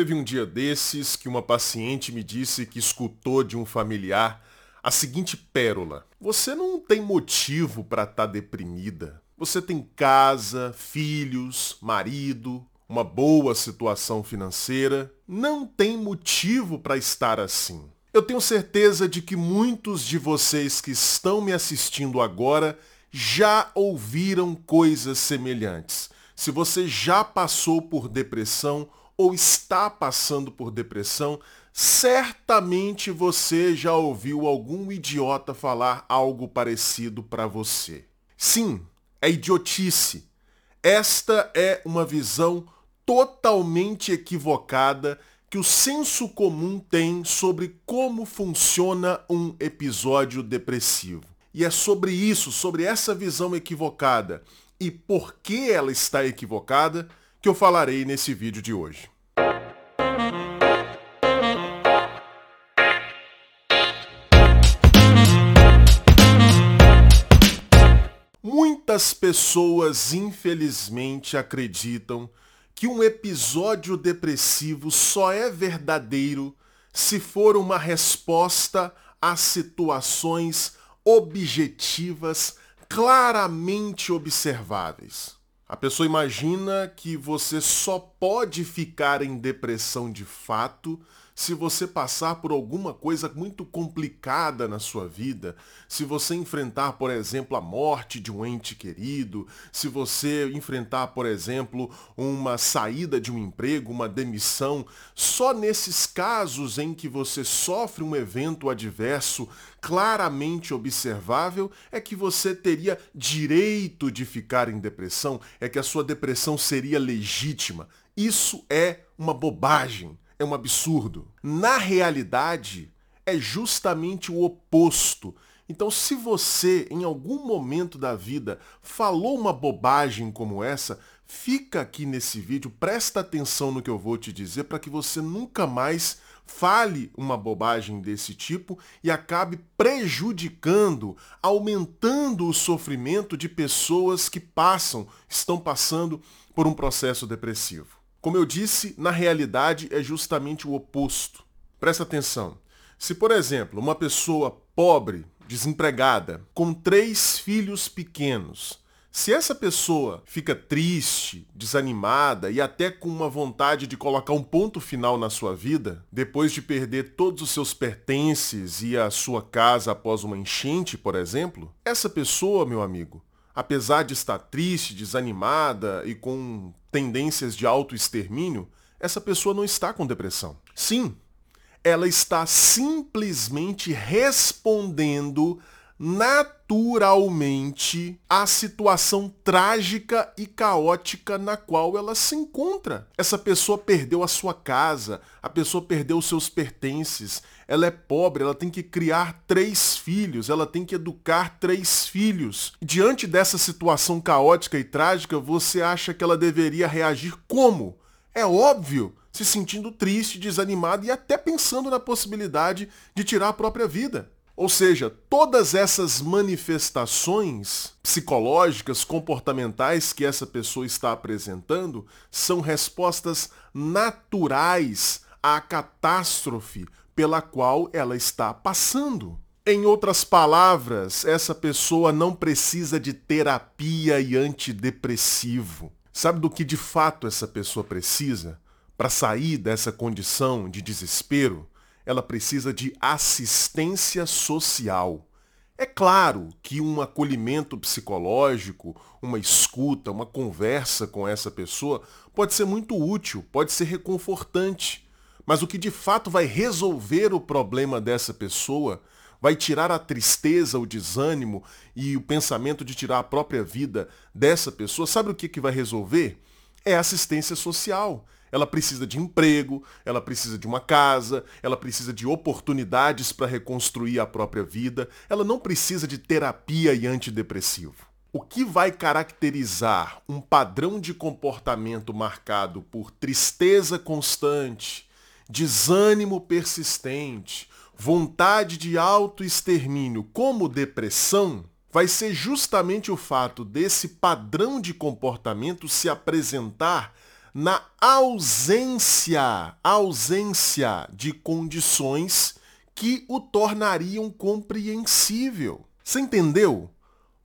Teve um dia desses que uma paciente me disse que escutou de um familiar a seguinte pérola: Você não tem motivo para estar tá deprimida. Você tem casa, filhos, marido, uma boa situação financeira. Não tem motivo para estar assim. Eu tenho certeza de que muitos de vocês que estão me assistindo agora já ouviram coisas semelhantes. Se você já passou por depressão ou está passando por depressão, certamente você já ouviu algum idiota falar algo parecido para você. Sim, é idiotice. Esta é uma visão totalmente equivocada que o senso comum tem sobre como funciona um episódio depressivo. E é sobre isso, sobre essa visão equivocada e por que ela está equivocada, que eu falarei nesse vídeo de hoje. Muitas pessoas, infelizmente, acreditam que um episódio depressivo só é verdadeiro se for uma resposta a situações objetivas claramente observáveis. A pessoa imagina que você só pode ficar em depressão de fato se você passar por alguma coisa muito complicada na sua vida, se você enfrentar, por exemplo, a morte de um ente querido, se você enfrentar, por exemplo, uma saída de um emprego, uma demissão, só nesses casos em que você sofre um evento adverso claramente observável é que você teria direito de ficar em depressão, é que a sua depressão seria legítima. Isso é uma bobagem é um absurdo. Na realidade, é justamente o oposto. Então, se você, em algum momento da vida, falou uma bobagem como essa, fica aqui nesse vídeo, presta atenção no que eu vou te dizer para que você nunca mais fale uma bobagem desse tipo e acabe prejudicando, aumentando o sofrimento de pessoas que passam, estão passando por um processo depressivo. Como eu disse, na realidade é justamente o oposto. Presta atenção. Se, por exemplo, uma pessoa pobre, desempregada, com três filhos pequenos, se essa pessoa fica triste, desanimada e até com uma vontade de colocar um ponto final na sua vida, depois de perder todos os seus pertences e a sua casa após uma enchente, por exemplo, essa pessoa, meu amigo, apesar de estar triste, desanimada e com tendências de autoextermínio, essa pessoa não está com depressão. Sim, ela está simplesmente respondendo naturalmente à situação trágica e caótica na qual ela se encontra. Essa pessoa perdeu a sua casa, a pessoa perdeu seus pertences, ela é pobre, ela tem que criar três filhos, ela tem que educar três filhos. Diante dessa situação caótica e trágica, você acha que ela deveria reagir como? É óbvio, se sentindo triste, desanimada e até pensando na possibilidade de tirar a própria vida. Ou seja, todas essas manifestações psicológicas, comportamentais que essa pessoa está apresentando são respostas naturais à catástrofe pela qual ela está passando. Em outras palavras, essa pessoa não precisa de terapia e antidepressivo. Sabe do que de fato essa pessoa precisa para sair dessa condição de desespero? Ela precisa de assistência social. É claro que um acolhimento psicológico, uma escuta, uma conversa com essa pessoa pode ser muito útil, pode ser reconfortante. Mas o que de fato vai resolver o problema dessa pessoa, vai tirar a tristeza, o desânimo e o pensamento de tirar a própria vida dessa pessoa, sabe o que, que vai resolver? É assistência social ela precisa de emprego, ela precisa de uma casa, ela precisa de oportunidades para reconstruir a própria vida, ela não precisa de terapia e antidepressivo. O que vai caracterizar um padrão de comportamento marcado por tristeza constante, desânimo persistente, vontade de autoextermínio como depressão, vai ser justamente o fato desse padrão de comportamento se apresentar na ausência, ausência de condições que o tornariam compreensível. Você entendeu?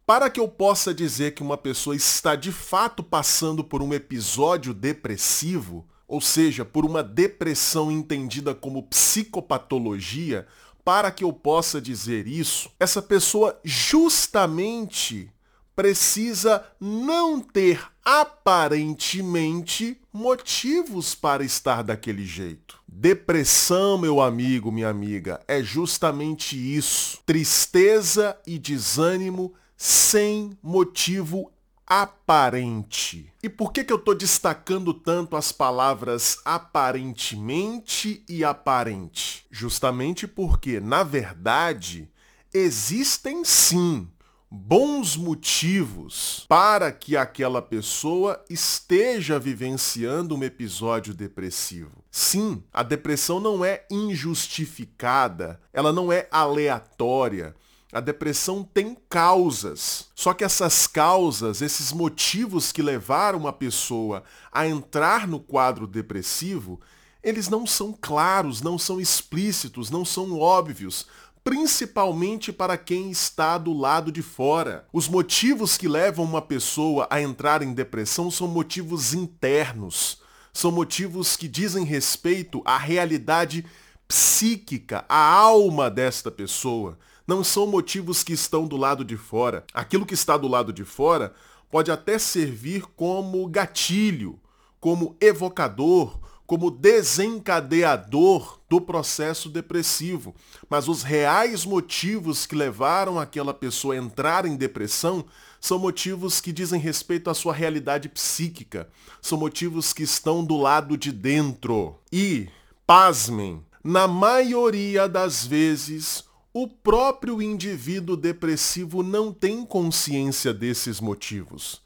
Para que eu possa dizer que uma pessoa está de fato passando por um episódio depressivo, ou seja, por uma depressão entendida como psicopatologia, para que eu possa dizer isso, essa pessoa justamente precisa não ter aparentemente motivos para estar daquele jeito. Depressão, meu amigo, minha amiga, é justamente isso. Tristeza e desânimo sem motivo aparente. E por que, que eu estou destacando tanto as palavras aparentemente e aparente? Justamente porque, na verdade, existem sim bons motivos para que aquela pessoa esteja vivenciando um episódio depressivo. Sim, a depressão não é injustificada, ela não é aleatória. A depressão tem causas. Só que essas causas, esses motivos que levaram uma pessoa a entrar no quadro depressivo, eles não são claros, não são explícitos, não são óbvios, principalmente para quem está do lado de fora. Os motivos que levam uma pessoa a entrar em depressão são motivos internos, são motivos que dizem respeito à realidade psíquica, à alma desta pessoa. Não são motivos que estão do lado de fora. Aquilo que está do lado de fora pode até servir como gatilho, como evocador, como desencadeador do processo depressivo. Mas os reais motivos que levaram aquela pessoa a entrar em depressão são motivos que dizem respeito à sua realidade psíquica. São motivos que estão do lado de dentro. E, pasmem, na maioria das vezes, o próprio indivíduo depressivo não tem consciência desses motivos.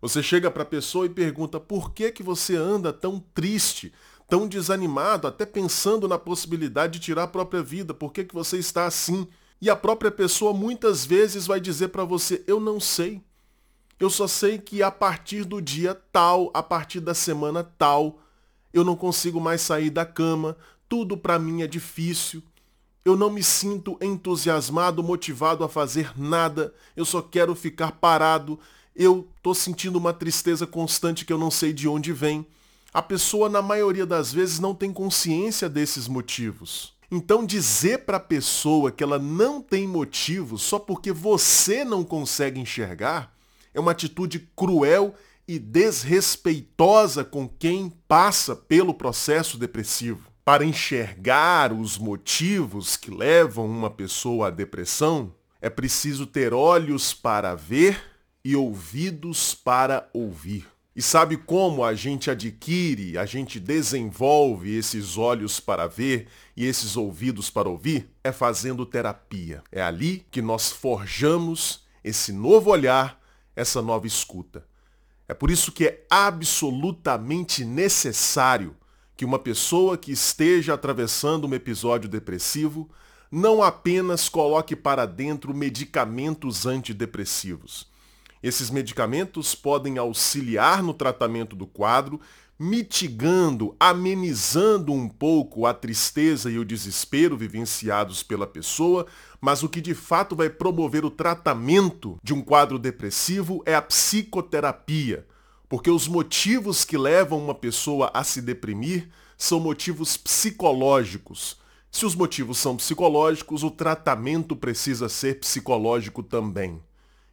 Você chega para a pessoa e pergunta por que, que você anda tão triste, tão desanimado, até pensando na possibilidade de tirar a própria vida, por que, que você está assim? E a própria pessoa muitas vezes vai dizer para você, eu não sei. Eu só sei que a partir do dia tal, a partir da semana tal, eu não consigo mais sair da cama, tudo para mim é difícil. Eu não me sinto entusiasmado, motivado a fazer nada, eu só quero ficar parado eu tô sentindo uma tristeza constante que eu não sei de onde vem. A pessoa, na maioria das vezes, não tem consciência desses motivos. Então, dizer para a pessoa que ela não tem motivos só porque você não consegue enxergar é uma atitude cruel e desrespeitosa com quem passa pelo processo depressivo. Para enxergar os motivos que levam uma pessoa à depressão, é preciso ter olhos para ver e ouvidos para ouvir. E sabe como a gente adquire, a gente desenvolve esses olhos para ver e esses ouvidos para ouvir? É fazendo terapia. É ali que nós forjamos esse novo olhar, essa nova escuta. É por isso que é absolutamente necessário que uma pessoa que esteja atravessando um episódio depressivo não apenas coloque para dentro medicamentos antidepressivos esses medicamentos podem auxiliar no tratamento do quadro, mitigando, amenizando um pouco a tristeza e o desespero vivenciados pela pessoa, mas o que de fato vai promover o tratamento de um quadro depressivo é a psicoterapia, porque os motivos que levam uma pessoa a se deprimir são motivos psicológicos. Se os motivos são psicológicos, o tratamento precisa ser psicológico também.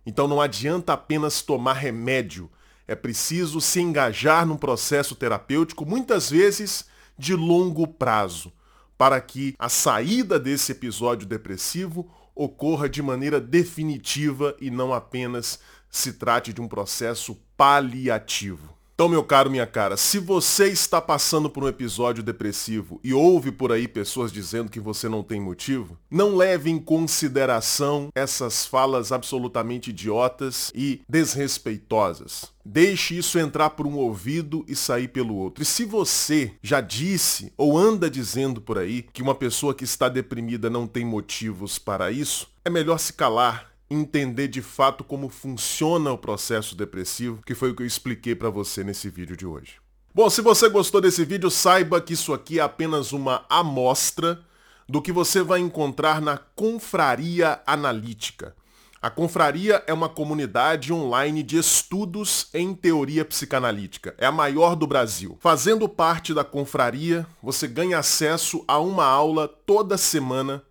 Então não adianta apenas tomar remédio. É preciso se engajar num processo terapêutico, muitas vezes de longo prazo, para que a saída desse episódio depressivo ocorra de maneira definitiva e não apenas se trate de um processo paliativo. Então, meu caro, minha cara, se você está passando por um episódio depressivo e ouve por aí pessoas dizendo que você não tem motivo, não leve em consideração essas falas absolutamente idiotas e desrespeitosas. Deixe isso entrar por um ouvido e sair pelo outro. E se você já disse ou anda dizendo por aí que uma pessoa que está deprimida não tem motivos para isso, é melhor se calar entender de fato como funciona o processo depressivo, que foi o que eu expliquei para você nesse vídeo de hoje. Bom, se você gostou desse vídeo, saiba que isso aqui é apenas uma amostra do que você vai encontrar na Confraria Analítica. A Confraria é uma comunidade online de estudos em teoria psicanalítica. É a maior do Brasil. Fazendo parte da Confraria, você ganha acesso a uma aula toda semana,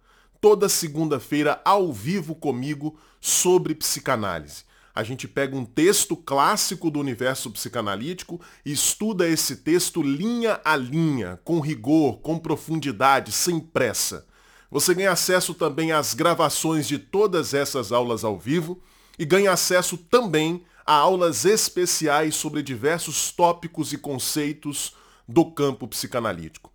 toda segunda-feira, ao vivo comigo, sobre psicanálise. A gente pega um texto clássico do universo psicanalítico e estuda esse texto linha a linha, com rigor, com profundidade, sem pressa. Você ganha acesso também às gravações de todas essas aulas ao vivo e ganha acesso também a aulas especiais sobre diversos tópicos e conceitos do campo psicanalítico.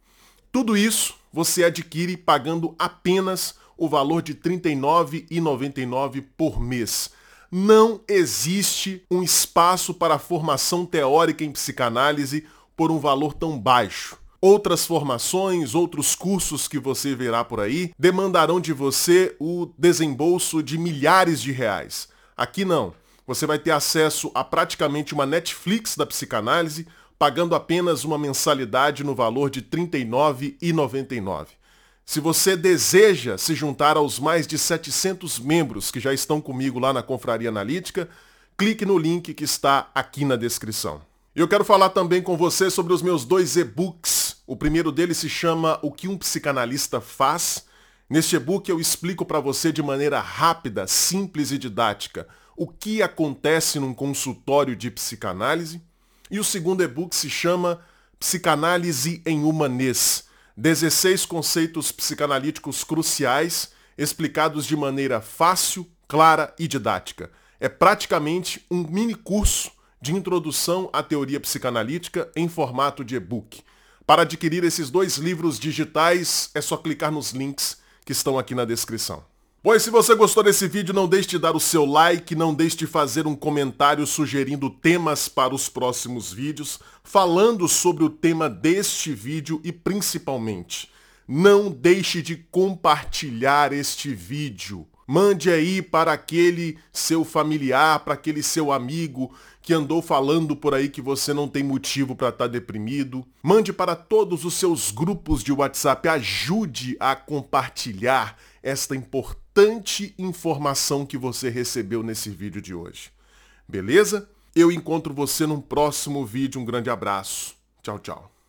Tudo isso você adquire pagando apenas o valor de R$ 39,99 por mês. Não existe um espaço para formação teórica em psicanálise por um valor tão baixo. Outras formações, outros cursos que você verá por aí demandarão de você o desembolso de milhares de reais. Aqui não. Você vai ter acesso a praticamente uma Netflix da psicanálise, pagando apenas uma mensalidade no valor de R$ 39,99. Se você deseja se juntar aos mais de 700 membros que já estão comigo lá na Confraria Analítica, clique no link que está aqui na descrição. Eu quero falar também com você sobre os meus dois e-books o primeiro deles se chama O que um psicanalista faz. Neste e-book eu explico para você de maneira rápida, simples e didática o que acontece num consultório de psicanálise. E o segundo e-book se chama Psicanálise em Humanês. 16 conceitos psicanalíticos cruciais explicados de maneira fácil, clara e didática. É praticamente um mini curso de introdução à teoria psicanalítica em formato de e-book. Para adquirir esses dois livros digitais, é só clicar nos links que estão aqui na descrição. Pois se você gostou desse vídeo, não deixe de dar o seu like, não deixe de fazer um comentário sugerindo temas para os próximos vídeos, falando sobre o tema deste vídeo e principalmente, não deixe de compartilhar este vídeo. Mande aí para aquele seu familiar, para aquele seu amigo que andou falando por aí que você não tem motivo para estar tá deprimido. Mande para todos os seus grupos de WhatsApp. Ajude a compartilhar esta importante informação que você recebeu nesse vídeo de hoje. Beleza? Eu encontro você num próximo vídeo. Um grande abraço. Tchau, tchau.